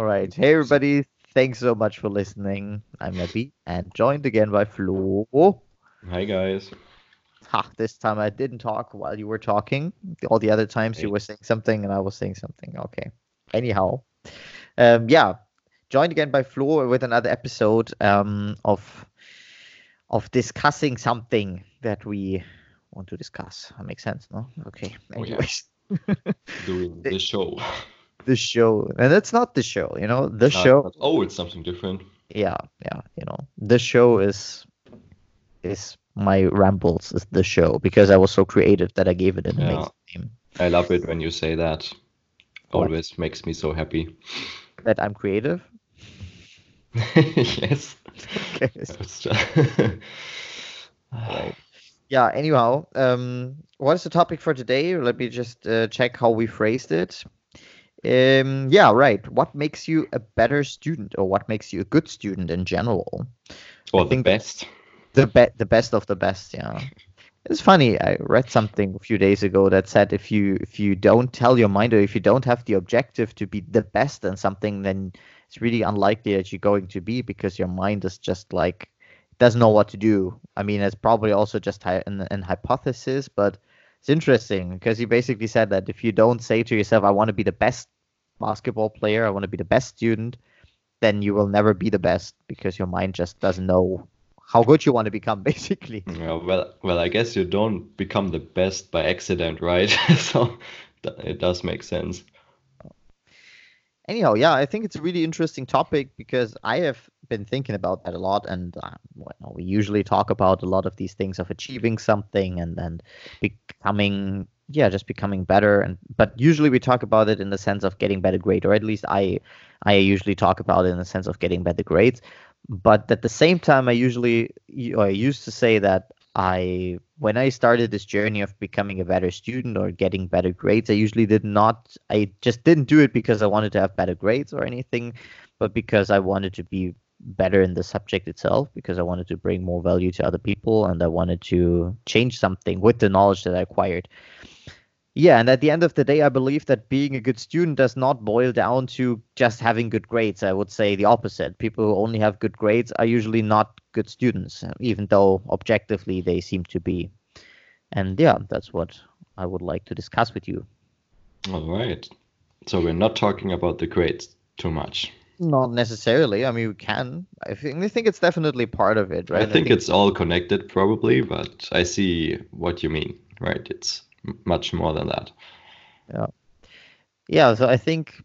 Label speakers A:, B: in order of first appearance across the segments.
A: All right. Hey, everybody. Thanks so much for listening. I'm Abby and joined again by Flo.
B: Hi, guys.
A: Ha, this time I didn't talk while you were talking. All the other times you were saying something and I was saying something. Okay. Anyhow, um, yeah, joined again by Flo with another episode um, of of discussing something that we want to discuss. That makes sense, no? Okay.
B: Oh, yeah. Doing the show.
A: The show, and it's not the show, you know. The show,
B: oh, it's something different.
A: yeah, yeah, you know, the show is is my rambles is the show because I was so creative that I gave it an
B: Yeah.
A: amazing name.
B: I love it when you say that.
A: What?
B: Always makes me so happy.
A: That I'm creative.
B: yes.
A: Okay.
B: Just-
A: Right. Yeah. Anyhow, um, what is the topic for today? Let me just uh, check how we phrased it. Um, yeah, right. What makes you a better student, or what makes you a good student in general?
B: or the
A: think-
B: best.
A: The be- the best of the best. Yeah. It's funny. I read something a few days ago that said if you if you don't tell your mind or if you don't have the objective to be the best in something, then it's really unlikely that you're going to be because your mind is just like doesn't know what to do. I mean, it's probably also just an, an hypothesis, but it's interesting because he basically said that if you don't say to yourself, "I want to be the best basketball player, I want to be the best student," then you will never be the best because your mind just doesn't know how good you want to become, basically.
B: Yeah, well, well, I guess you don't become the best by accident, right? so th- it does make sense.
A: Anyhow, yeah, I think it's a really interesting topic because I have been thinking about that a lot, and uh, well, we usually talk about a lot of these things of achieving something and then becoming, yeah, just becoming better. And but usually we talk about it in the sense of getting better grade, or at least I, I usually talk about it in the sense of getting better grades. But at the same time, I usually, I used to say that I, when I started this journey of becoming a better student or getting better grades, I usually did not, I just didn't do it because I wanted to have better grades or anything, but because I wanted to be better in the subject itself, because I wanted to bring more value to other people and I wanted to change something with the knowledge that I acquired. Yeah, and at the end of the day, I believe that being a good student does not boil down to just having good grades. I would say the opposite. People who only have good grades are usually not good students, even though objectively they seem to be. And yeah, that's what I would like to discuss with you.
B: All right. So we're not talking about the grades too much.
A: Not necessarily. I mean, we can. I think I think it's definitely part of it, right?
B: I think it's all connected probably, but I see what you mean, right? It's much more than that.
A: Yeah, yeah. so I think,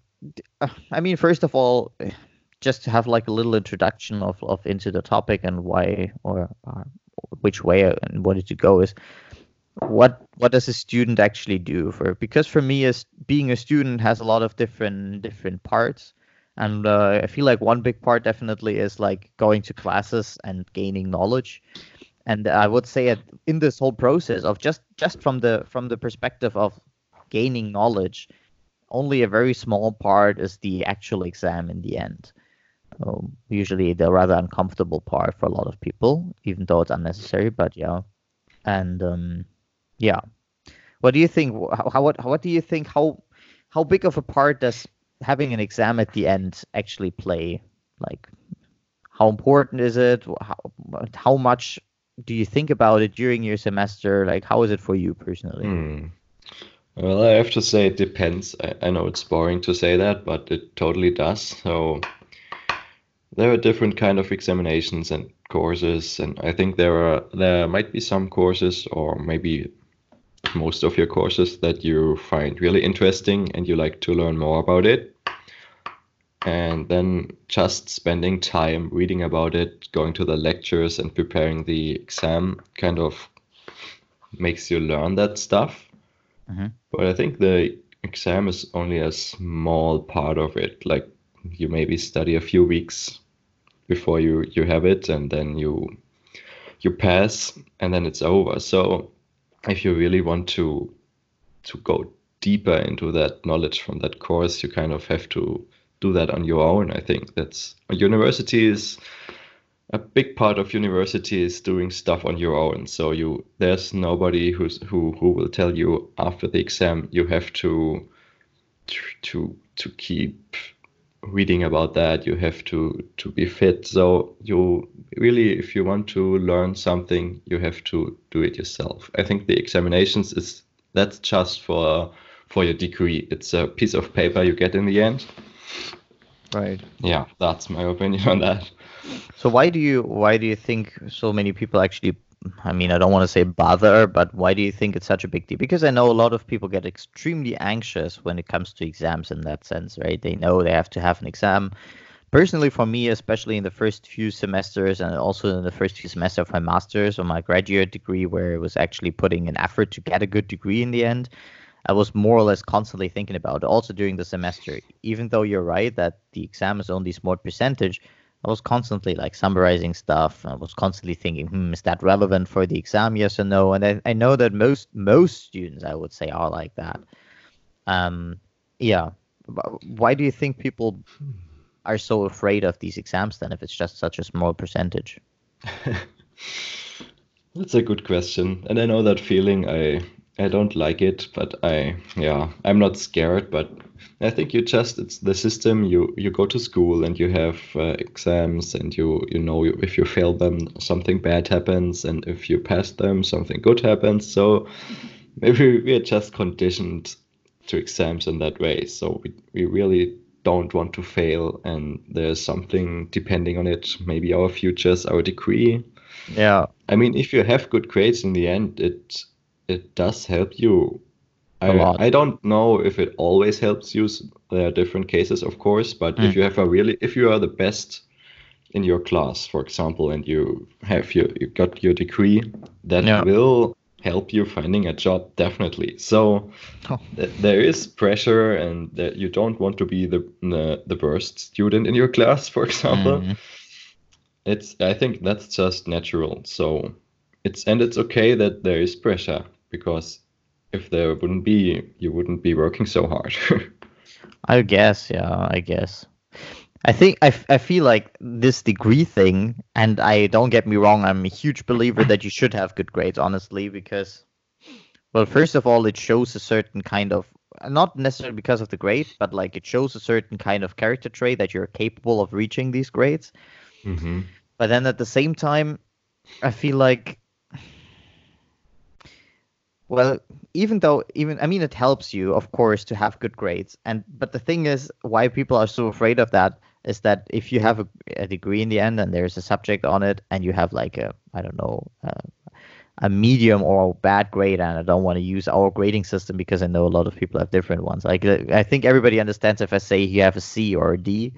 A: I mean, first of all, just to have like a little introduction of, of into the topic and why or uh, which way and wanted to go is what what does a student actually do for because for me as being a student has a lot of different different parts and uh, I feel like one big part definitely is like going to classes and gaining knowledge and I would say in this whole process of just just from the from the perspective of gaining knowledge only a very small part is the actual exam in the end. Um, usually the rather uncomfortable part for a lot of people, even though it's unnecessary. But yeah, and um, yeah, what do you think? How, how what what do you think? How how big of a part does having an exam at the end actually play? Like, how important is it? How how much do you think about it during your semester? Like, how is it for you personally?
B: Hmm. Well, I have to say it depends. I, I know it's boring to say that, but it totally does. So there are different kind of examinations and courses, and I think there are there might be some courses or maybe most of your courses that you find really interesting and you like to learn more about it. And then just spending time reading about it, going to the lectures and preparing the exam kind of makes you learn that stuff.
A: Mhm.
B: But I think the exam is only a small part of it. Like you maybe study a few weeks before you you have it, and then you you pass, and then it's over. So if you really want to to go deeper into that knowledge from that course, you kind of have to do that on your own. I think that's university is a big part of university is doing stuff on your own. So you there's nobody who's who who will tell you after the exam you have to to to keep reading about that. You have to to be fit. So you really, if you want to learn something, you have to do it yourself. I think the examinations is that's just for for your degree. It's a piece of paper you get in the end.
A: Right.
B: Yeah, that's my opinion on that.
A: So why do you why do you think so many people actually I mean, I don't want to say bother, but why do you think it's such a big deal? Because I know a lot of people get extremely anxious when it comes to exams in that sense, right? They know they have to have an exam. Personally, for me, especially in the first few semesters and also in the first few semesters of my master's or my graduate degree, where it was actually putting an effort to get a good degree in the end, I was more or less constantly thinking about. Also during the semester, even though you're right that the exam is only a small percentage, I was constantly like summarizing stuff. I was constantly thinking, hmm, is that relevant for the exam? Yes or no? And I, I know that most most students, I would say, are like that. Um, yeah. Why do you think people are so afraid of these exams then, if it's just such a small percentage?
B: That's a good question, and I know that feeling. I I don't like it, but I yeah, I'm not scared, but I think you just it's the system. You you go to school and you have uh, exams, and you you know if you fail them, something bad happens, and if you pass them, something good happens. So maybe we are just conditioned to exams in that way. So we we really don't want to fail, and there's something depending on it. Maybe our futures, our degree.
A: Yeah.
B: I mean, if you have good grades in the end, it it does help you. I, I don't know if it always helps you. There are different cases, of course, but mm. if you have a really, if you are the best in your class, for example, and you have your, you got your degree, that yeah. will help you finding a job definitely. So oh. th- there is pressure, and that you don't want to be the, the the worst student in your class, for example. Mm. It's I think that's just natural. So it's and it's okay that there is pressure because if there wouldn't be, you wouldn't be working so hard.
A: I guess, yeah, I guess. I think I, I feel like this degree thing, and I don't get me wrong, I'm a huge believer that you should have good grades, honestly, because, well, first of all, it shows a certain kind of, not necessarily because of the grade, but like it shows a certain kind of character trait that you're capable of reaching these grades.
B: Mm-hmm.
A: But then at the same time, I feel like well, even though even I mean it helps you, of course, to have good grades. And but the thing is, why people are so afraid of that is that if you have a, a degree in the end and there's a subject on it, and you have like a I don't know. Uh, a medium or a bad grade and I don't want to use our grading system because I know a lot of people have different ones. Like I think everybody understands if I say you have a C or a D,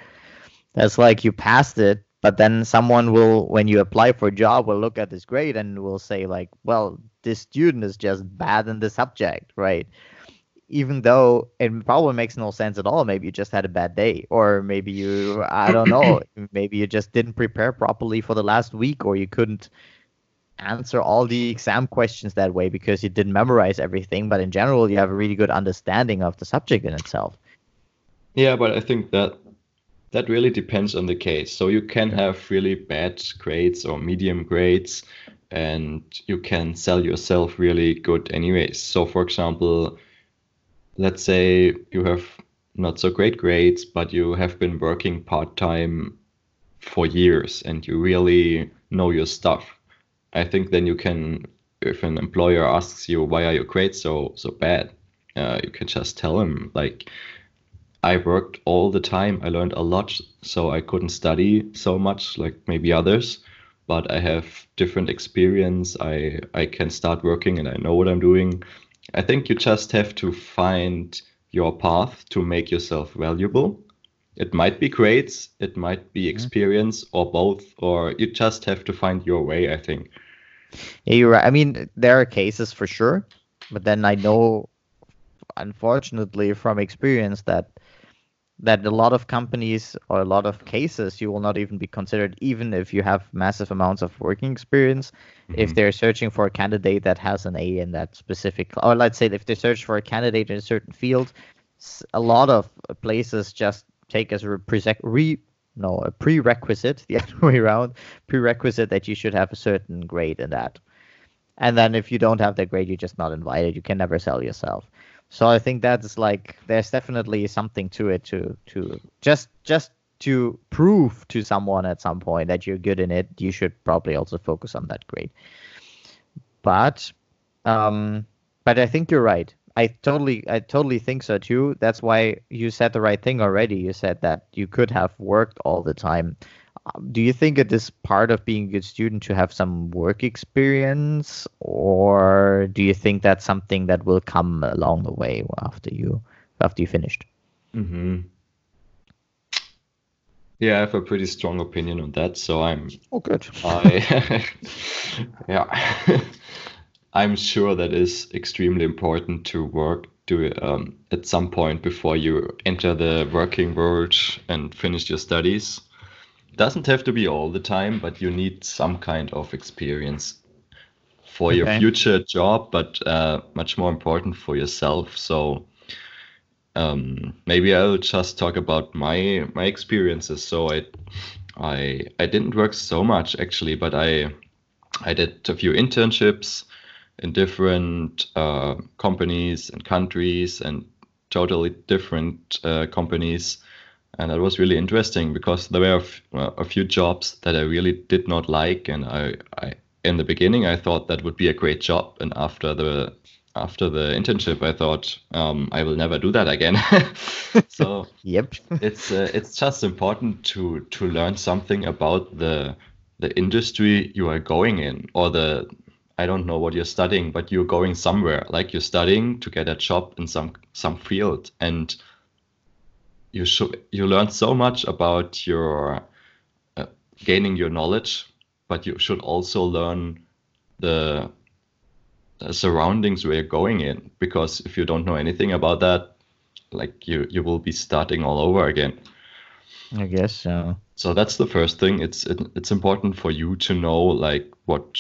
A: that's like you passed it, but then someone will when you apply for a job will look at this grade and will say like, well, this student is just bad in the subject, right? Even though it probably makes no sense at all. Maybe you just had a bad day, or maybe you, I don't know, maybe you just didn't prepare properly for the last week, or you couldn't answer all the exam questions that way because you didn't memorize everything. But in general, you have a really good understanding of the subject in itself.
B: Yeah, but I think that that really depends on the case. So you can have really bad grades or medium grades and you can sell yourself really good anyways. So for example, let's say you have not so great grades, but you have been working part-time for years and you really know your stuff. I think then you can if an employer asks you why are your grades so so bad, uh, you can just tell him like I worked all the time. I learned a lot, so I couldn't study so much like maybe others but I have different experience. I I can start working and I know what I'm doing. I think you just have to find your path to make yourself valuable. It might be grades, it might be mm-hmm. experience, or both, or you just have to find your way. I think.
A: Yeah, you're right. I mean, there are cases for sure, but then I know, unfortunately, from experience that that a lot of companies or a lot of cases you will not even be considered even if you have massive amounts of working experience. Mm-hmm. if they're searching for a candidate that has an a in that specific or let's say if they search for a candidate in a certain field a lot of places just take as a re, no a prerequisite the other way around prerequisite that you should have a certain grade in that. And then if you don't have that grade you're just not invited. You can never sell yourself So I think that's like there's definitely something to it to to just just to prove to someone at some point that you're good in it, you should probably also focus on that grade. But um but I think you're right. I totally I totally think so too. That's why you said the right thing already. You said that you could have worked all the time. Um, do you think it is part of being a good student to have some work experience or do you think that's something that will come along the way after you after you finished?
B: Mm-hmm. Yeah, I have a pretty strong opinion on that. So I'm.
A: Oh, good.
B: I, yeah, I'm sure that is extremely important to work do um, at some point before you enter the working world and finish your studies. Doesn't have to be all the time, but you need some kind of experience for okay. your future job, but uh, much more important for yourself. So um, maybe I'll just talk about my my experiences. So I I I didn't work so much actually, but I I did a few internships in different uh, companies and countries and totally different uh, companies. And that was really interesting because there were a few jobs that I really did not like. And I, I, in the beginning, I thought that would be a great job. And after the after the internship, I thought um, I will never do that again. so
A: yep,
B: it's uh, it's just important to to learn something about the the industry you are going in or the I don't know what you're studying, but you're going somewhere. Like you're studying to get a job in some some field, and you should you learn so much about your uh, gaining your knowledge, but you should also learn the, the surroundings where you're going in. Because if you don't know anything about that, like you you will be starting all over again.
A: I guess so.
B: So that's the first thing. It's it, it's important for you to know like what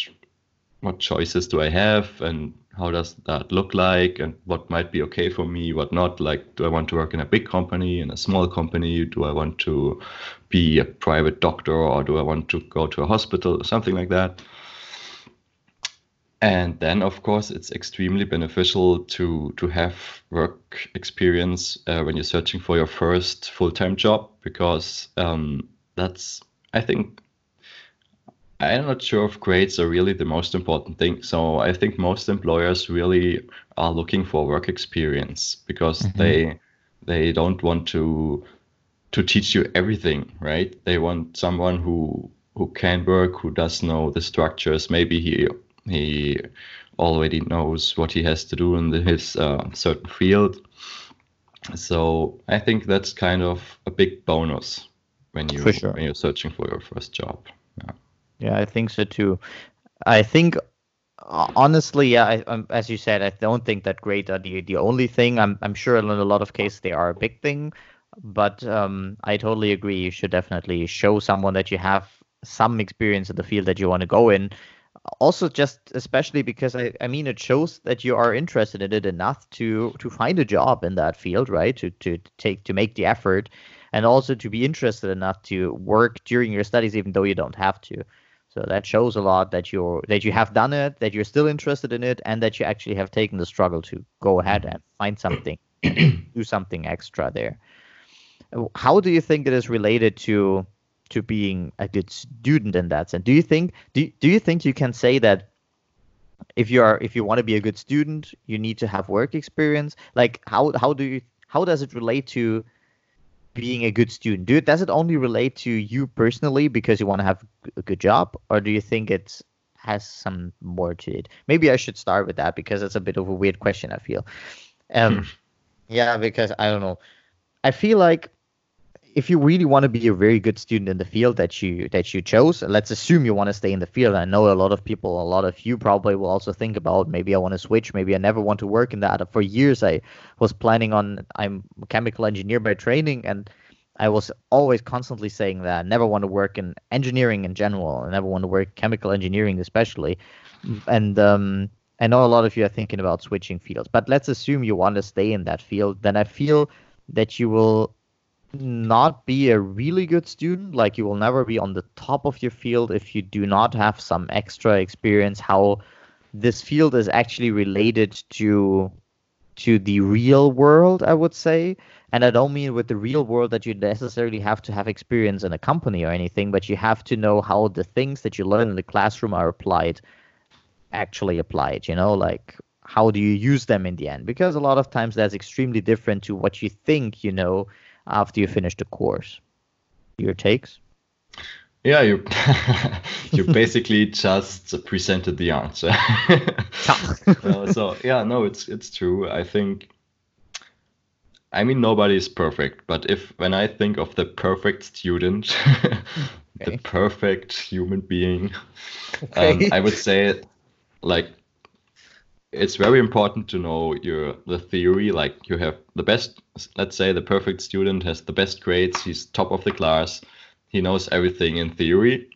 B: what choices do I have and how does that look like and what might be okay for me, what not. Like, do I want to work in a big company, in a small company? Do I want to be a private doctor or do I want to go to a hospital, something like that? And then, of course, it's extremely beneficial to to have work experience uh, when you're searching for your first full time job because um, that's I think I'm not sure if grades are really the most important thing. So I think most employers really are looking for work experience because mm-hmm. they they don't want to to teach you everything, right? They want someone who who can work, who does know the structures. Maybe he he already knows what he has to do in the, his uh, certain field. So I think that's kind of a big bonus when you sure. when you're searching for your first job. Yeah.
A: I think so too. I think honestly, yeah, I, um, as you said, I don't think that grades are the the only thing. I'm I'm sure in a lot of cases they are a big thing, but um, I totally agree. You should definitely show someone that you have some experience in the field that you want to go in. Also, just especially because I, I mean, it shows that you are interested in it enough to to find a job in that field, right? To to take to make the effort, and also to be interested enough to work during your studies, even though you don't have to. So that shows a lot that you're that you have done it, that you're still interested in it, and that you actually have taken the struggle to go ahead and find something, do something extra there. How do you think it is related to to being a good student in that sense? Do you think do, do you think you can say that if you are if you want to be a good student, you need to have work experience? Like how how do you how does it relate to being a good student? Do does it only relate to you personally because you want to have a good job, or do you think it has some more to it? Maybe I should start with that because it's a bit of a weird question. I feel. Um, hmm. yeah, because I don't know. I feel like if you really want to be a very good student in the field that you that you chose, let's assume you want to stay in the field. I know a lot of people, a lot of you probably will also think about maybe I want to switch, maybe I never want to work in that. For years, I was planning on. I'm a chemical engineer by training, and I was always constantly saying that I never want to work in engineering in general. I never want to work chemical engineering, especially. And um, I know a lot of you are thinking about switching fields, but let's assume you want to stay in that field. Then I feel that you will not be a really good student. Like you will never be on the top of your field if you do not have some extra experience how this field is actually related to to the real world, I would say. And I don't mean with the real world that you necessarily have to have experience in a company or anything, but you have to know how the things that you learn in the classroom are applied, actually applied. You know, like how do you use them in the end? Because a lot of times that's extremely different to what you think you know after you finish the course. Your takes?
B: Yeah, you you basically just presented the answer. uh, so yeah, no, it's it's true. I think. I mean, nobody is perfect, but if when I think of the perfect student, okay. the perfect human being, okay. um, I would say, like, it's very important to know your the theory. Like, you have the best. Let's say the perfect student has the best grades. He's top of the class he knows everything in theory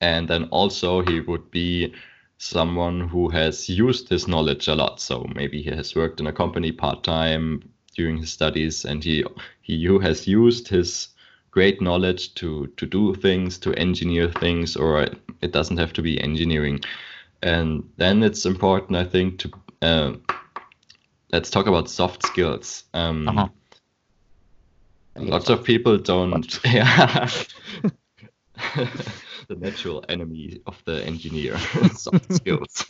B: and then also he would be someone who has used his knowledge a lot so maybe he has worked in a company part-time during his studies and he he has used his great knowledge to to do things to engineer things or it doesn't have to be engineering and then it's important i think to uh, let's talk about soft skills um, uh-huh. Lots of people don't. Yeah. the natural enemy of the engineer, soft skills.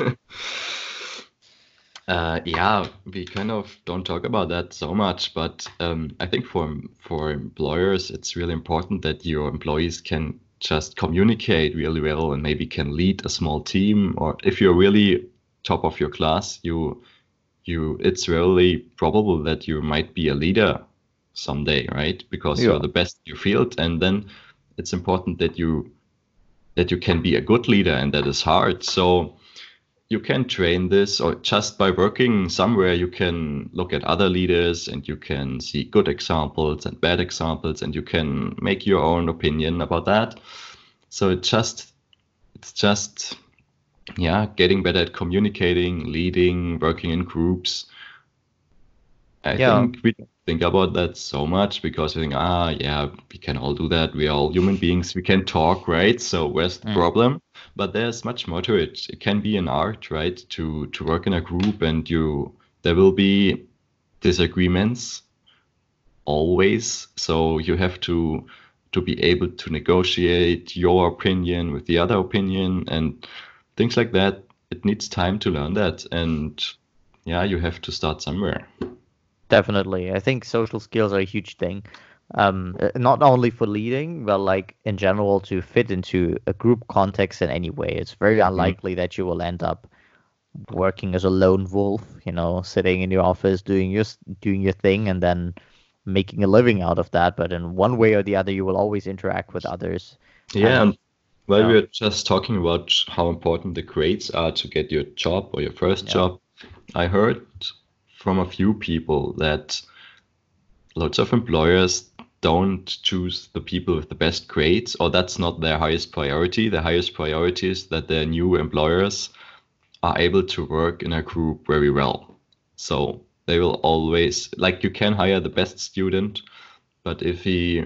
B: Uh, yeah, we kind of don't talk about that so much, but um, I think for for employers, it's really important that your employees can just communicate really well and maybe can lead a small team. Or if you're really top of your class, you you it's really probable that you might be a leader someday, right? Because yeah. you're the best in your field, and then it's important that you that you can be a good leader, and that is hard. So you can train this, or just by working somewhere, you can look at other leaders and you can see good examples and bad examples, and you can make your own opinion about that. So it just it's just yeah, getting better at communicating, leading, working in groups. I yeah. think we think about that so much because we think, ah, yeah, we can all do that. We are all human beings. We can talk, right? So where's the mm. problem? But there's much more to it. It can be an art, right? To to work in a group, and you there will be disagreements always. So you have to to be able to negotiate your opinion with the other opinion and things like that. It needs time to learn that, and yeah, you have to start somewhere.
A: Definitely. I think social skills are a huge thing. Um, uh, not only for leading, but like in general to fit into a group context in any way. It's very mm-hmm. unlikely that you will end up working as a lone wolf, you know, sitting in your office doing your doing your thing and then making a living out of that. But in one way or the other, you will always interact with others.
B: Yeah. Um, well, yeah. we were just talking about how important the grades are to get your job or your first yeah. job. I heard from a few people that lots of employers don't choose the people with the best grades, or that's not their highest priority. The highest priority is that their new employers are able to work in a group very well. So they will always, like, you can hire the best student, but if he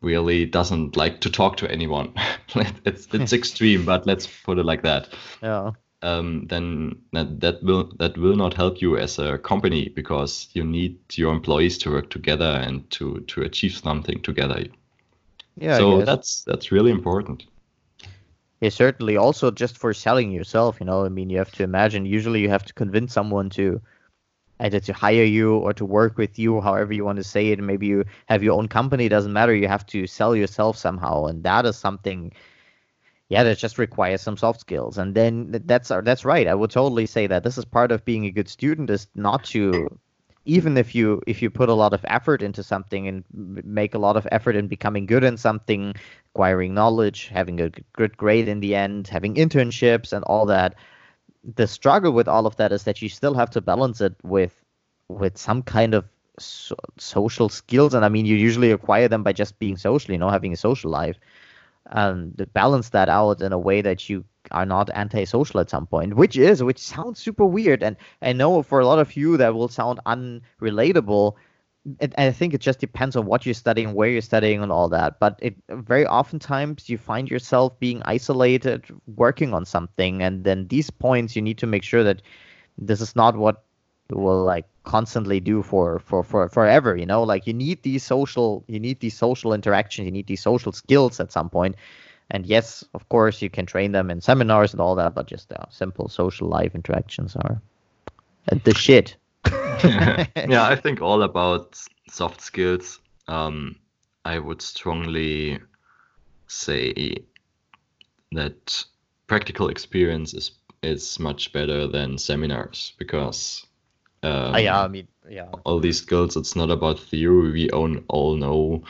B: really doesn't like to talk to anyone, it's, it's extreme, but let's put it like that.
A: Yeah
B: um, then that, that will that will not help you as a company because you need your employees to work together and to to achieve something together. Yeah. So that's that's really important.
A: Yeah, certainly. Also, just for selling yourself, you know, I mean, you have to imagine. Usually, you have to convince someone to either to hire you or to work with you, however you want to say it. Maybe you have your own company. Doesn't matter. You have to sell yourself somehow, and that is something yeah, that just requires some soft skills. And then that's uh, that's right. I would totally say that this is part of being a good student is not to even if you if you put a lot of effort into something and make a lot of effort in becoming good in something, acquiring knowledge, having a good grade in the end, having internships and all that, the struggle with all of that is that you still have to balance it with with some kind of so, social skills and i mean you usually acquire them by just being social you know having a social life um, balance that out in a way that you are not antisocial at some point, which is which sounds super weird, and I know for a lot of you that will sound unrelatable. It, I think it just depends on what you're studying, where you're studying, and all that. But it very oftentimes you find yourself being isolated, working on something, and then these points you need to make sure that this is not what will like constantly do for for for forever you know? Like you need these social you need these social interactions you need these social skills at some point. And yes of course you can train them in seminars and all that but just uh, simple social life interactions are the shit.
B: Yeah i think all about soft skills. Um, i would strongly say that practical experience is is much better than seminars because
A: um, yeah, I mean, yeah.
B: All these skills, it's not about theory. We all, all know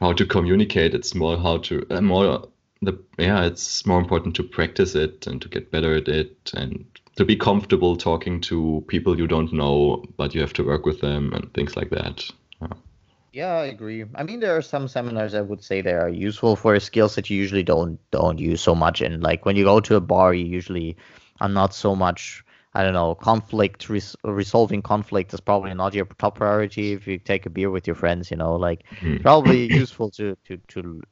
B: how to communicate. It's more how to uh, more the yeah. It's more important to practice it and to get better at it and to be comfortable talking to people you don't know, but you have to work with them and things like that.
A: Yeah. Yeah, I agree. I mean, there are some seminars I would say they are useful for skills that you usually don't don't use so much. And like when you go to a bar, you usually are not so much I don't know, conflict, res- resolving conflict is probably not your top priority. If you take a beer with your friends, you know, like mm. probably useful to, to, to,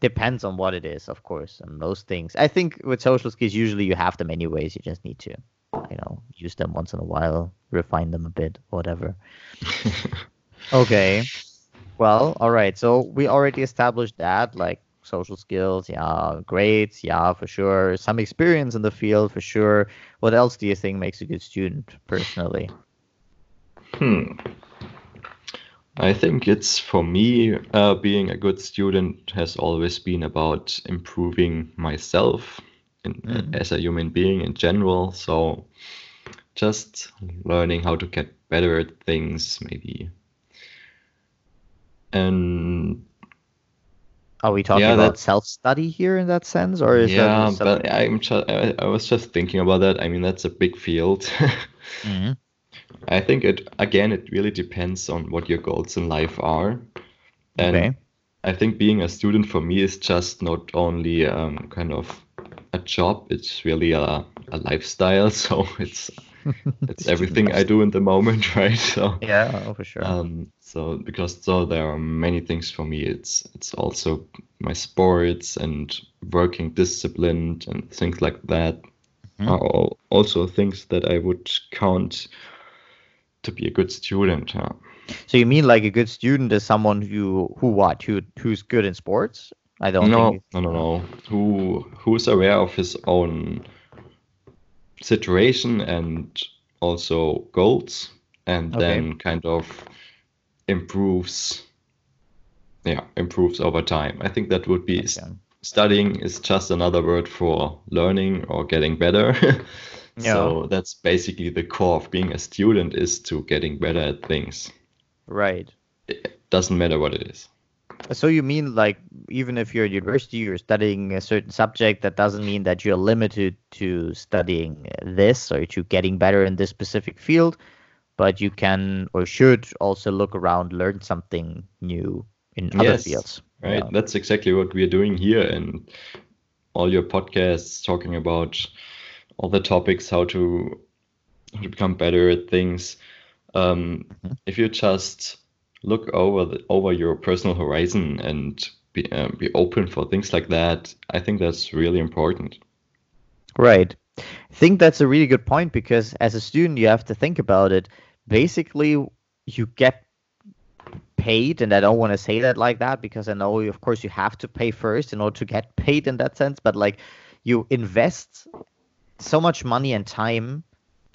A: depends on what it is, of course, and those things. I think with social skills, usually you have them anyways. You just need to, you know, use them once in a while, refine them a bit, whatever. okay. Well, all right. So we already established that, like, social skills, yeah, grades, yeah, for sure. Some experience in the field, for sure. What else do you think makes a good student, personally?
B: Hmm. I think it's for me, uh, being a good student has always been about improving myself in, mm. as a human being in general. So just learning how to get better at things, maybe. And
A: are we talking yeah, about self study here in that sense, or is
B: yeah? That but I'm just, I, I, was just thinking about that. I mean, that's a big field. mm-hmm. I think it again. It really depends on what your goals in life are, and okay. I think being a student for me is just not only um, kind of a job. It's really a, a lifestyle. So it's it's everything I do in the moment, right? So
A: yeah, oh, for sure.
B: Um, so because so there are many things for me. It's it's also my sports and working disciplined and things like that mm-hmm. are all, also things that I would count to be a good student. Yeah.
A: So you mean like a good student is someone who who what who who's good in sports?
B: I don't. No, no, no, no. Who who's aware of his own situation and also goals and okay. then kind of improves yeah improves over time i think that would be okay. studying is just another word for learning or getting better yeah. so that's basically the core of being a student is to getting better at things
A: right
B: it doesn't matter what it is
A: so you mean like even if you're at university, you're studying a certain subject, that doesn't mean that you're limited to studying this or to getting better in this specific field, but you can or should also look around, learn something new in other yes, fields.
B: Right. Yeah. That's exactly what we're doing here and all your podcasts talking about all the topics, how to how to become better at things. Um, mm-hmm. If you just look over the, over your personal horizon and be uh, be open for things like that. I think that's really important.
A: Right. I think that's a really good point because as a student, you have to think about it. Basically, you get paid, and I don't want to say that like that because I know, of course, you have to pay first in order to get paid in that sense. But like, you invest so much money and time,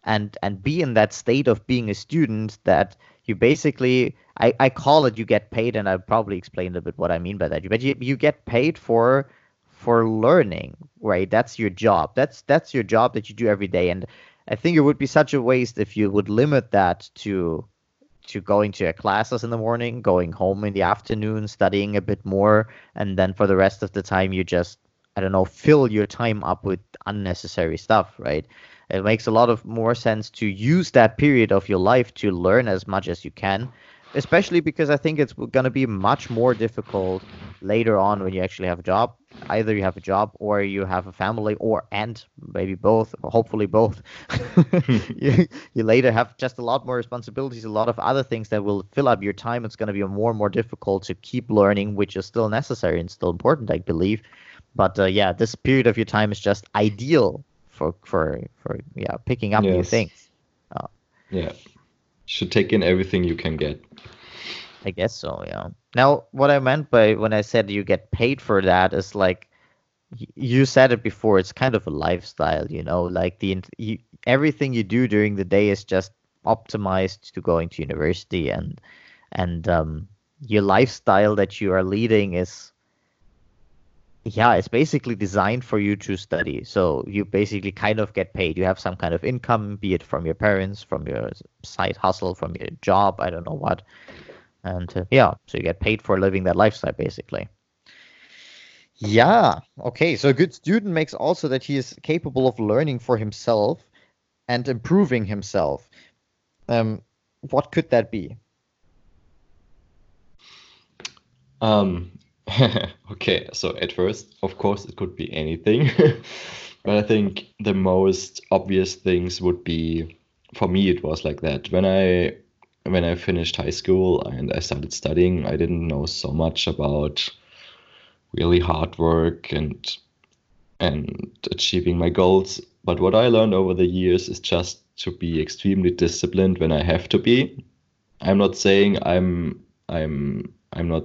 A: and and be in that state of being a student that you basically I, I call it you get paid and I probably explained a bit what I mean by that. But you, you get paid for for learning, right? That's your job. That's that's your job that you do every day. And I think it would be such a waste if you would limit that to to going to your classes in the morning, going home in the afternoon, studying a bit more, and then for the rest of the time you just I don't know, fill your time up with unnecessary stuff, right? It makes a lot of more sense to use that period of your life to learn as much as you can especially because I think it's going to be much more difficult later on when you actually have a job. Either you have a job or you have a family, or and maybe both, hopefully both. you, you later have just a lot more responsibilities, a lot of other things that will fill up your time. It's going to be more and more difficult to keep learning, which is still necessary and still important, I believe. But uh, yeah, this period of your time is just ideal for for for yeah picking up yes. new things. Uh,
B: Yeah. Should take in everything you can get.
A: I guess so, yeah. Now, what I meant by when I said you get paid for that is like you said it before. It's kind of a lifestyle, you know. Like the you, everything you do during the day is just optimized to going to university, and and um, your lifestyle that you are leading is yeah it's basically designed for you to study. So you basically kind of get paid. You have some kind of income be it from your parents from your side hustle from your job i don't know what. And uh, yeah so you get paid for living that lifestyle basically. Yeah okay so a good student makes also that he is capable of learning for himself and improving himself. Um what could that be?
B: Um okay, so at first, of course, it could be anything. but I think the most obvious things would be for me it was like that. When I when I finished high school and I started studying, I didn't know so much about really hard work and and achieving my goals. But what I learned over the years is just to be extremely disciplined when I have to be. I'm not saying I'm I'm I'm not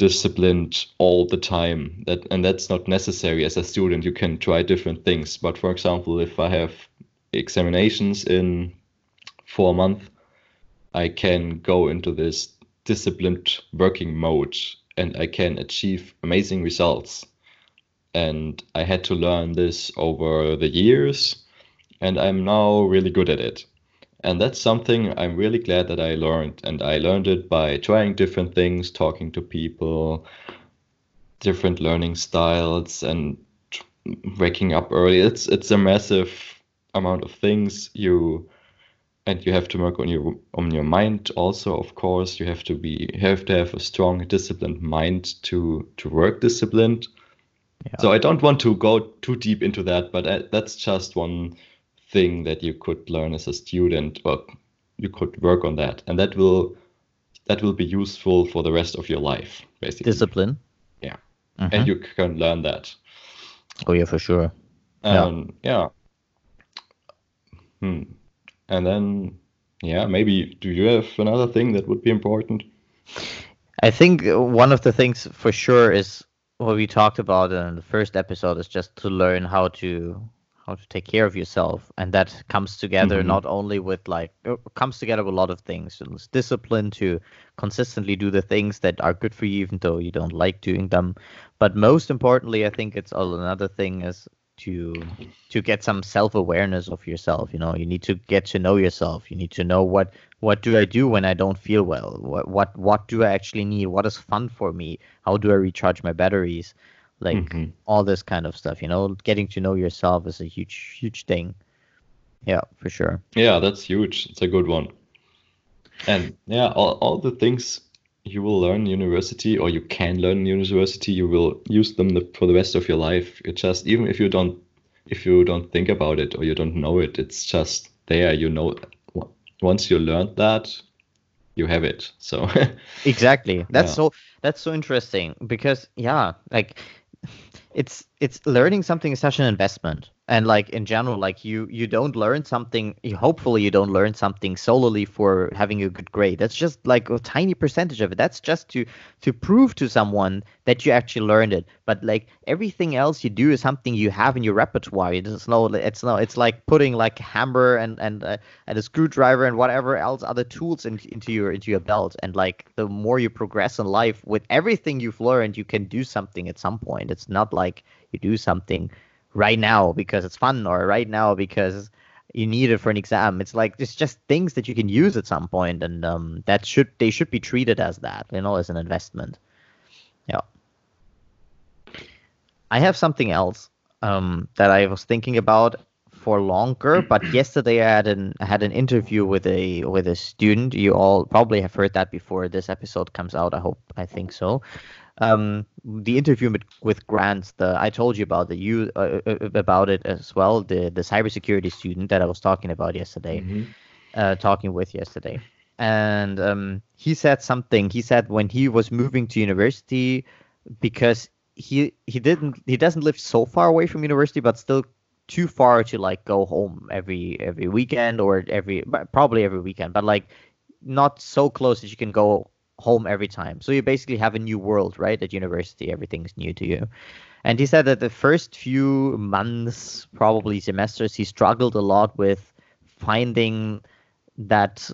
B: disciplined all the time. That and that's not necessary as a student. You can try different things. But for example if i have examinations in four months i can go into this disciplined working mode and i can achieve amazing results. And i had to learn this over the years and i'm now really good at it and that's something I'm really glad that I learned. And I learned it by trying different things, talking to people, different learning styles, and waking up early. It's it's a massive amount of things you and you have to work on your on your mind also of course you have to be have to have a strong disciplined mind to to work disciplined yeah. so i don't want to go too deep into that but I, that's just one thing that you could learn as a student or you could work on that. And that will that will be useful for the rest of your life basically.
A: Discipline?
B: Yeah. Mm-hmm. and you can learn that.
A: Oh yeah for sure.
B: Um, yeah yeah. Hmm. and then yeah maybe do you have another thing that would be important?
A: I think one of the things for sure is what we talked about in the first episode is just to learn how to how to take care of yourself. And that comes together mm-hmm. not only with like comes together with a lot of things. It's discipline to consistently do the things that are good for you even though you don't like doing them. But most importantly i think it's another thing is to to get some self-awareness of yourself. You know you need to get to know yourself. You need to know what what do i do when i don't feel well? What what what do i actually need? What is fun for me? How do i recharge my batteries like mm-hmm. all this kind of stuff you know? Getting to know yourself is a huge huge thing. Yeah for sure.
B: Yeah that's huge. It's a good one. And yeah all, all the things you will learn in university or you can learn in university you will use them the, for the rest of your life. It just even if you don't if you don't think about it or you don't know it it's just there you know once you learned that you have it so.
A: Exactly. That's yeah. so that's so interesting because yeah like it's it's learning something is such an investment and like in general like you you don't learn something hopefully you don't learn something solely for having a good grade. That's just like a tiny percentage of it. That's just to to prove to someone that you actually learned it. But like everything else you do is something you have in your repertoire. It's no it's no it's like putting like hammer and and uh, and a screwdriver and whatever else other tools in, into your into your belt. And like the more you progress in life with everything you've learned you can do something at some point. It's not like you do something right now because it's fun or right now because you need it for an exam. It's like it's just things that you can use at some point, and um, that should they should be treated as that, you know, as an investment. Yeah. I have something else um, that I was thinking about for longer, but yesterday I had an I had an interview with a with a student. You all probably have heard that before this episode comes out. I hope I think so um, the interview with, with Grant, the I told you about the you uh, uh, uh, about it as well. The the cybersecurity student that I was talking about yesterday, mm-hmm. uh, talking with yesterday, and um, he said something. He said when he was moving to university, because he he didn't he doesn't live so far away from university, but still too far to like go home every every weekend or every probably every weekend, but like not so close that you can go home every time. So you basically have a new world, right? At university, everything's new to you. And he said that the first few months, probably semesters, he struggled a lot with finding that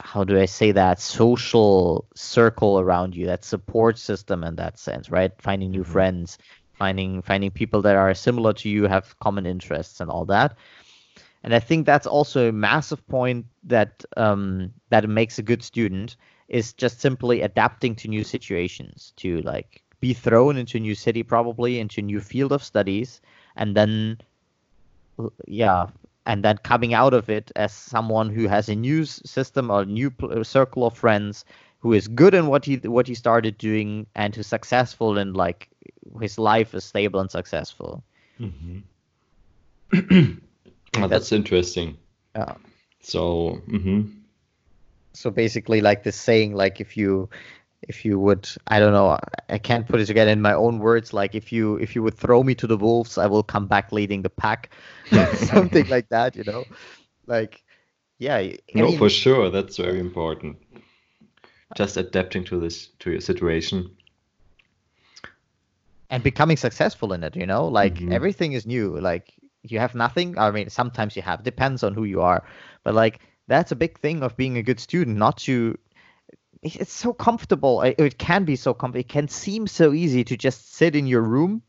A: how do I say that social circle around you, that support system in that sense, right? Finding new mm-hmm. friends, finding finding people that are similar to you, have common interests, and all that. And I think that's also a massive point that um, that makes a good student is just simply adapting to new situations, to like be thrown into a new city, probably into a new field of studies, and then yeah, and then coming out of it as someone who has a new system or a new circle of friends who is good in what he what he started doing and who's successful in like his life is stable and successful.
B: Mm-hmm. oh, that's, interesting.
A: Yeah.
B: So. Mm-hmm.
A: So basically, like this saying, like if you if you would i don't know i can't put it together in my own words like if you if you would throw me to the wolves i will come back leading the pack. Something like that you know? Like yeah I
B: no mean, for sure that's very important. Just adapting to this to your situation.
A: And becoming successful in it you know? Like mm-hmm. everything is new like you have nothing i mean sometimes you have depends on who you are but like that's a big thing of being a good student not to it's so comfortable. It can be so comfortable. It can seem so easy to just sit in your room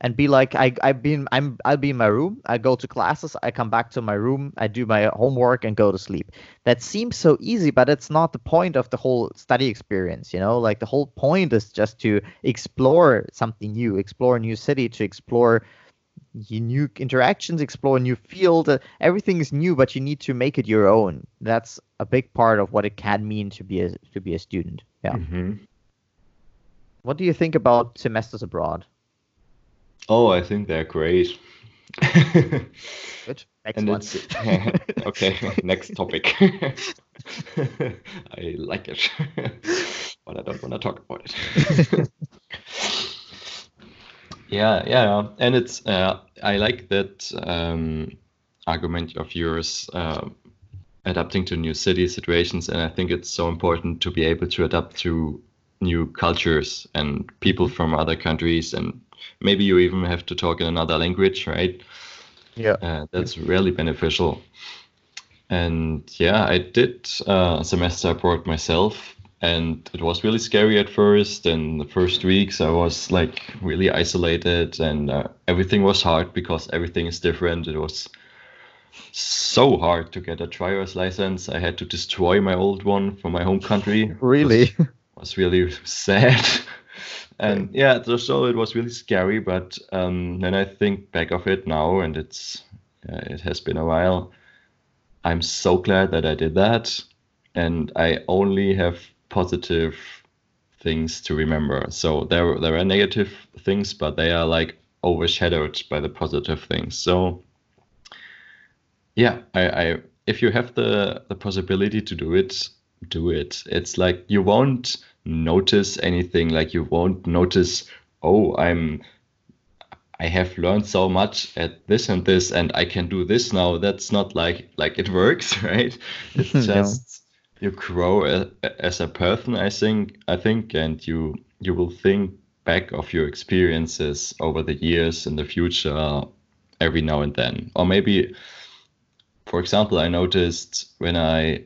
A: and be like, I, I've been, I'm, I'll be in my room. I go to classes. I come back to my room. I do my homework and go to sleep. That seems so easy, but it's not the point of the whole study experience. You know, like the whole point is just to explore something new, explore a new city, to explore new interactions, explore a new field. Uh, everything is new, but you need to make it your own. That's a big part of what it can mean to be a to be a student. Yeah.
B: Mm-hmm.
A: What do you think about semesters abroad?
B: Oh, I think they're great.
A: Good. Next and one.
B: okay, next topic. I like it, but I don't want to talk about it. Yeah, yeah, and it's uh, I like that um, argument of yours, uh, adapting to new city situations, and I think it's so important to be able to adapt to new cultures and people from other countries, and maybe you even have to talk in another language, right?
A: Yeah,
B: uh, that's really beneficial. And yeah, I did uh, a semester abroad myself and it was really scary at first and the first weeks i was like really isolated and uh, everything was hard because everything is different. It was so hard to get a driver's license. I had to destroy my old one from my home country.
A: Really
B: it was, was really sad. And yeah so it was really scary but um, then i think back of it now and it's uh, it has been a while. I'm so glad that i did that and i only have positive things to remember. So there there are negative things, but they are like overshadowed by the positive things. So yeah, I, I if you have the the possibility to do it, do it. It's like you won't notice anything. Like you won't notice, oh, I'm I have learned so much at this and this, and I can do this now. That's not like like it works, right? It's just you grow a, as a person i think i think and you you will think back of your experiences over the years in the future every now and then. Or maybe for example i noticed when i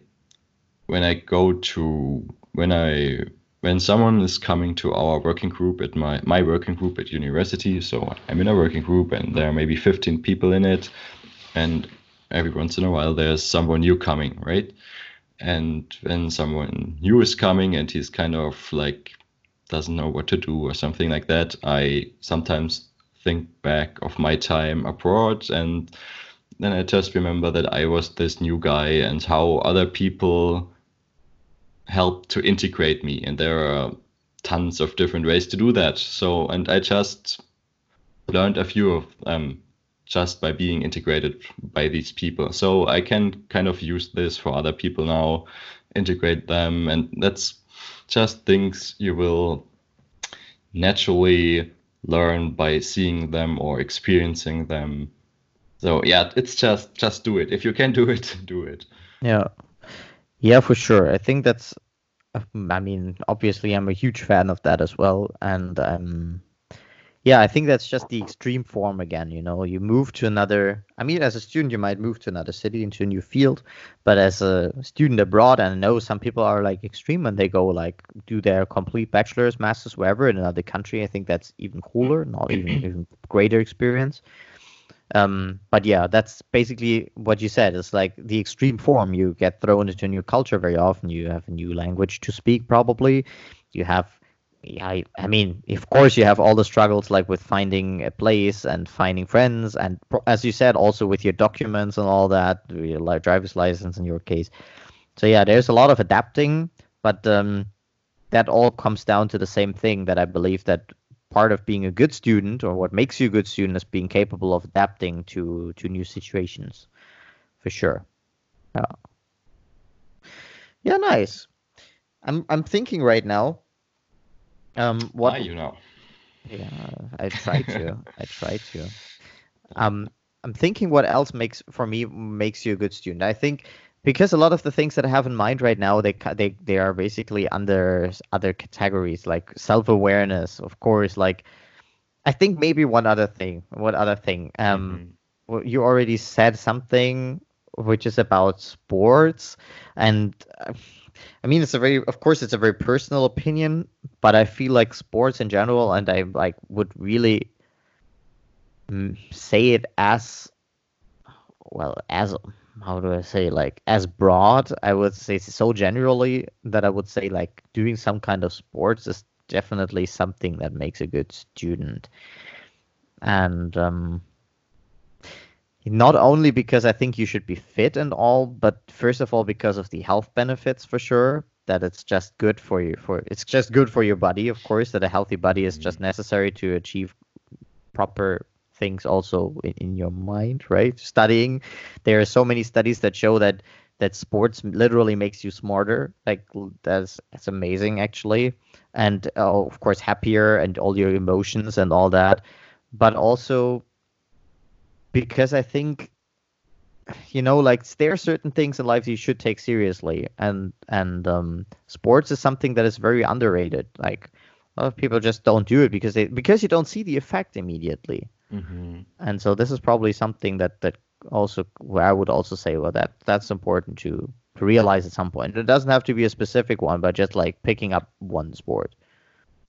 B: when i go to when i when someone is coming to our working group at my my working group at university so i'm in a working group and there are maybe 15 people in it and every once in a while there's someone new coming right and when someone new is coming and he's kind of like doesn't know what to do or something like that i sometimes think back of my time abroad. And then i just remember that i was this new guy and how other people helped to integrate me. And there are tons of different ways to do that. So and i just learned a few of them just by being integrated by these people. So I can kind of use this for other people now, integrate them, and that's just things you will naturally learn by seeing them or experiencing them. So yeah, it's just just do it. If you can do it, do it.
A: Yeah. Yeah, for sure. I think that's I mean, obviously I'm a huge fan of that as well and um yeah, I think that's just the extreme form again. You know, you move to another. I mean, as a student, you might move to another city into a new field, but as a student abroad, and I know some people are like extreme when they go like do their complete bachelor's, master's, wherever in another country. I think that's even cooler, not even even greater experience. Um, but yeah, that's basically what you said. It's like the extreme form. You get thrown into a new culture very often. You have a new language to speak, probably. You have I, I mean, of course, you have all the struggles like with finding a place and finding friends, and as you said, also with your documents and all that, your driver's license in your case. So yeah, there's a lot of adapting, but um, that all comes down to the same thing that I believe that part of being a good student or what makes you a good student is being capable of adapting to to new situations, for sure. Yeah. Yeah, nice. I'm I'm thinking right now um, what?
B: Why you know?
A: Yeah, I try to. I try to. Um, I'm thinking what else makes for me makes you a good student. I think because a lot of the things that I have in mind right now, they they they are basically under other categories like self awareness, of course. Like, I think maybe one other thing. What other thing? Um, mm-hmm. well, you already said something which is about sports, and I mean, it's a very, of course, it's a very personal opinion, but I feel like sports in general, and I like would really mm, say it as well as how do I say like as broad. I would say so generally that I would say like doing some kind of sports is definitely something that makes a good student, and um, not only because I think you should be fit and all, but first of all because of the health benefits for sure. That it's just good for you for it's just good for your body, of course. That a healthy body is just mm-hmm. necessary to achieve proper things also in, in your mind, right? Studying, there are so many studies that show that that sports literally makes you smarter. Like that's that's amazing actually, and uh, of course happier and all your emotions and all that. But also because I think you know like there are certain things in life you should take seriously and and um sports is something that is very underrated. Like a lot of people just don't do it because they because you don't see the effect immediately. Mm-hmm. and so this is probably something that that also where i would also say well that that's important to to realize at some point. It doesn't have to be a specific one but just like picking up one sport.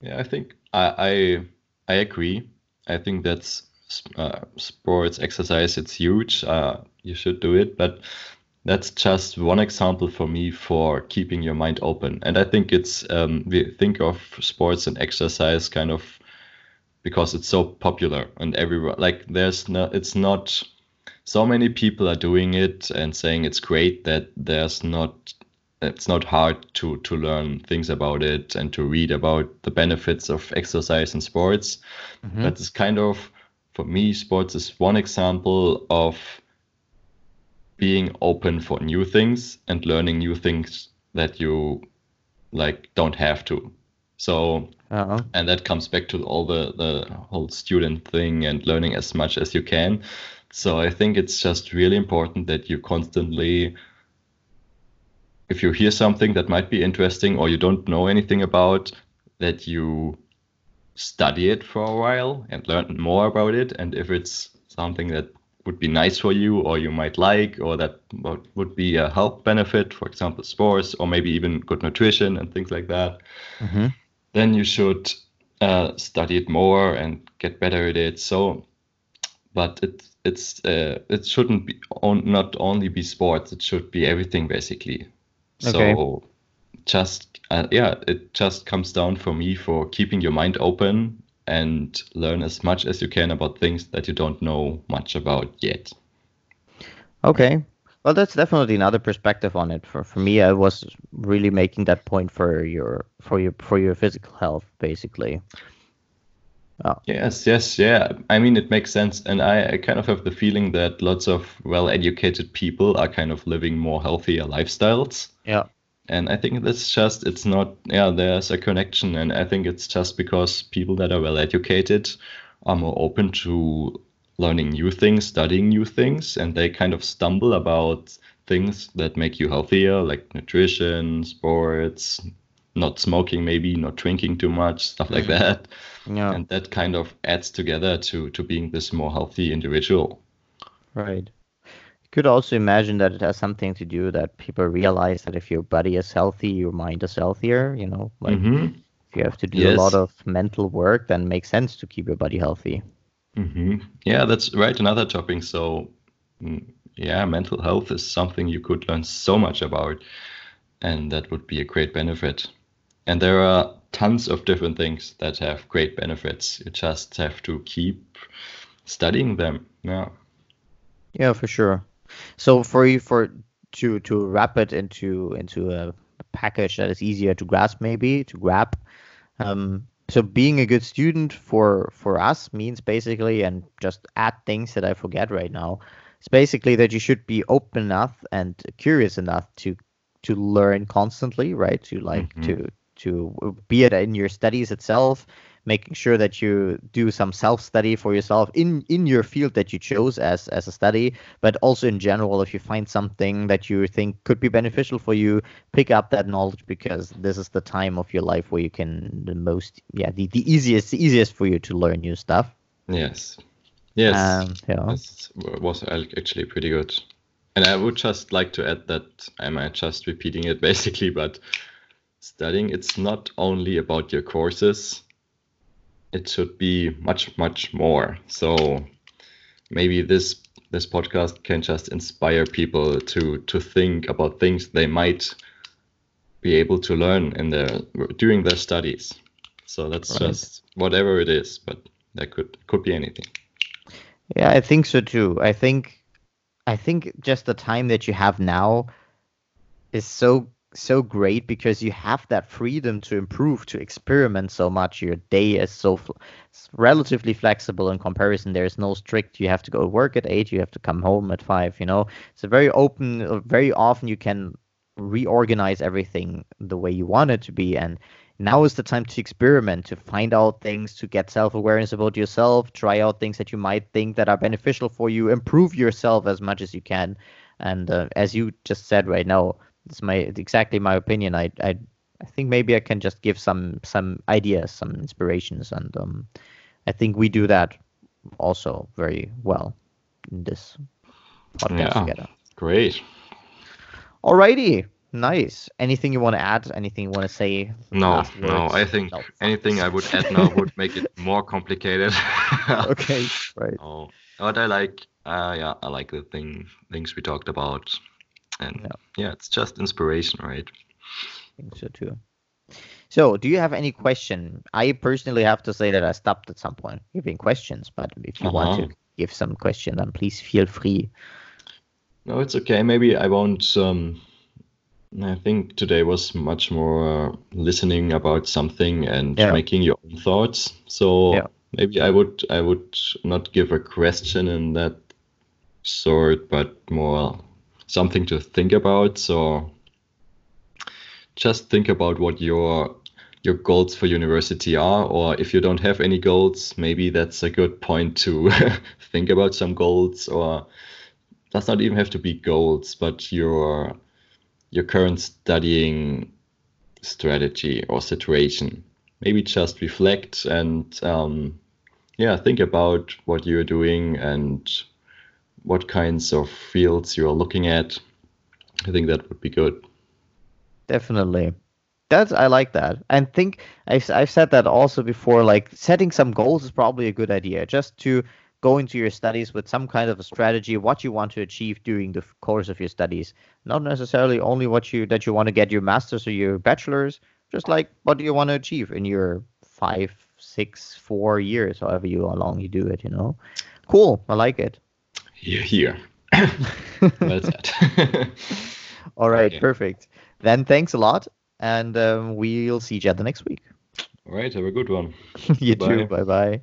B: Yeah i think i i, I agree. I think that's uh, sports exercise it's huge uh, you should do it but that's just one example for me for keeping your mind open and i think it's um, we think of sports and exercise kind of because it's so popular and everywhere like there's no it's not so many people are doing it and saying it's great that there's not it's not hard to to learn things about it and to read about the benefits of exercise and sports mm-hmm. but it's kind of for me, sports is one example of being open for new things and learning new things that you like don't have to. So, uh-huh. and that comes back to all the the whole student thing and learning as much as you can. So I think it's just really important that you constantly if you hear something that might be interesting or you don't know anything about that you study it for a while and learn more about it. And if it's something that would be nice for you or you might like or that would be a health benefit, for example, sports or maybe even good nutrition and things like that, mm-hmm. then you should uh, study it more and get better at it. So, but it it's uh, it shouldn't be on, not only be sports; it should be everything basically. Okay. So just uh, yeah, it just comes down for me for keeping your mind open and learn as much as you can about things that you don't know much about yet.
A: Okay. Well, that's definitely another perspective on it. For for me, I was really making that point for your for your for your physical health, basically.
B: Oh. Yes, yes, yeah. I mean, it makes sense, and I, I kind of have the feeling that lots of well-educated people are kind of living more healthier lifestyles.
A: Yeah
B: and i think that's just it's not yeah there's a connection and i think it's just because people that are well educated are more open to learning new things, studying new things, and they kind of stumble about things that make you healthier, like nutrition, sports, not smoking, maybe not drinking too much, stuff like
A: Mm.
B: that.
A: Yeah.
B: And that kind of adds together to to being this more healthy individual.
A: Right. Could also imagine that it has something to do that people realize that if your body is healthy, your mind is healthier. You know, like
B: hmm
A: if you have to do a lot of mental work, then it makes sense to keep your body healthy.
B: hmm Yeah, that's right. Another topic. So, mm, yeah, mental health is something you could learn so much about, and that would be a great benefit. And there are tons of different things that have great benefits. You just have to keep studying them. Yeah.
A: Yeah, for sure. So for you, for to to wrap it into into a package that is easier to grasp, maybe to grab. Um, so being a good student for for us means basically, and just add things that I forget right now. It's basically that you should be open enough and curious enough to to learn constantly, right? To like
B: Mhm.
A: to to be it in your studies itself, making sure that you do some self study for yourself in in your field that you chose as as a study, but also in general, if you find something that you think could be beneficial for you, pick up that knowledge because this is the time of your life where you can the most yeah the, the easiest the easiest for you to learn new stuff.
B: Yes. Yes.
A: Um, yeah.
B: This was actually pretty good. And I would just like to add that I might just repeating it basically, but studying it's not only about your courses. It should be much, much more. So maybe this this podcast can just inspire people to to think about things they might be able to learn in their during their studies. So that's
A: Right.
B: just whatever it is, but that could could be anything.
A: Yeah, I think so too. I think I think just the time that you have now is so so great because you have that freedom to improve, to experiment so much. Your day is so fl- relatively flexible in comparison. There's no strict. You have to go to work at eight. You have to come home at five. You know, it's a very open. uh, Very often you can reorganize everything the way you want it to be, and now is the time to experiment, to find out things, to get self awareness about yourself, try out things that you might think that are beneficial for you, improve yourself as much as you can. And uh, as you just said right now, it's my exactly my opinion. I I I think maybe I can just give some some ideas, some inspirations, and um, I think we do that also very well in this podcast
B: Yeah.
A: together.
B: Great.
A: Alrighty, nice. Anything you want to add? Anything you want to say?
B: No, no. I think
A: No.
B: anything I would add now would make it more complicated.
A: Okay, right.
B: Oh, but I like, uh, yeah, I like the thing things we talked about, and
A: Yeah.
B: yeah, it's just inspiration, right?
A: I think so too. So, do you have any question? I personally have to say that I stopped at some point giving questions, but if you want
B: Uh-huh.
A: to give some question, then please feel free.
B: No, it's okay. Maybe I won't. Um, I think today was much more uh, listening about something and
A: Yeah.
B: making your own thoughts. So
A: Yeah.
B: maybe I would I would not give a question in that sort, but more something to think about. So just think about what your your goals for university are, or if you don't have any goals, maybe that's a good point to think about some goals, or does not even have to be goals, but your your current studying strategy or situation. Maybe just reflect and um, yeah, think about what you're doing and what kinds of fields you're looking at. I think that would be good.
A: Definitely. That's I like that. And think I've I've said that also before. Like setting some goals is probably a good idea. Just to go into your studies with some kind of a strategy, what you want to achieve during the course of your studies. Not necessarily only what you that you want to get your masters or your bachelors. Just like what do you want to achieve in your five, six, four years, however you how long you do it. You know. Cool. I like it.
B: Hear, hear. well said.
A: All right.
B: Okay.
A: Perfect. Then thanks a lot, and um, we'll see each other next week.
B: All right, have a good one.
A: you
B: Bye.
A: too. Bye bye.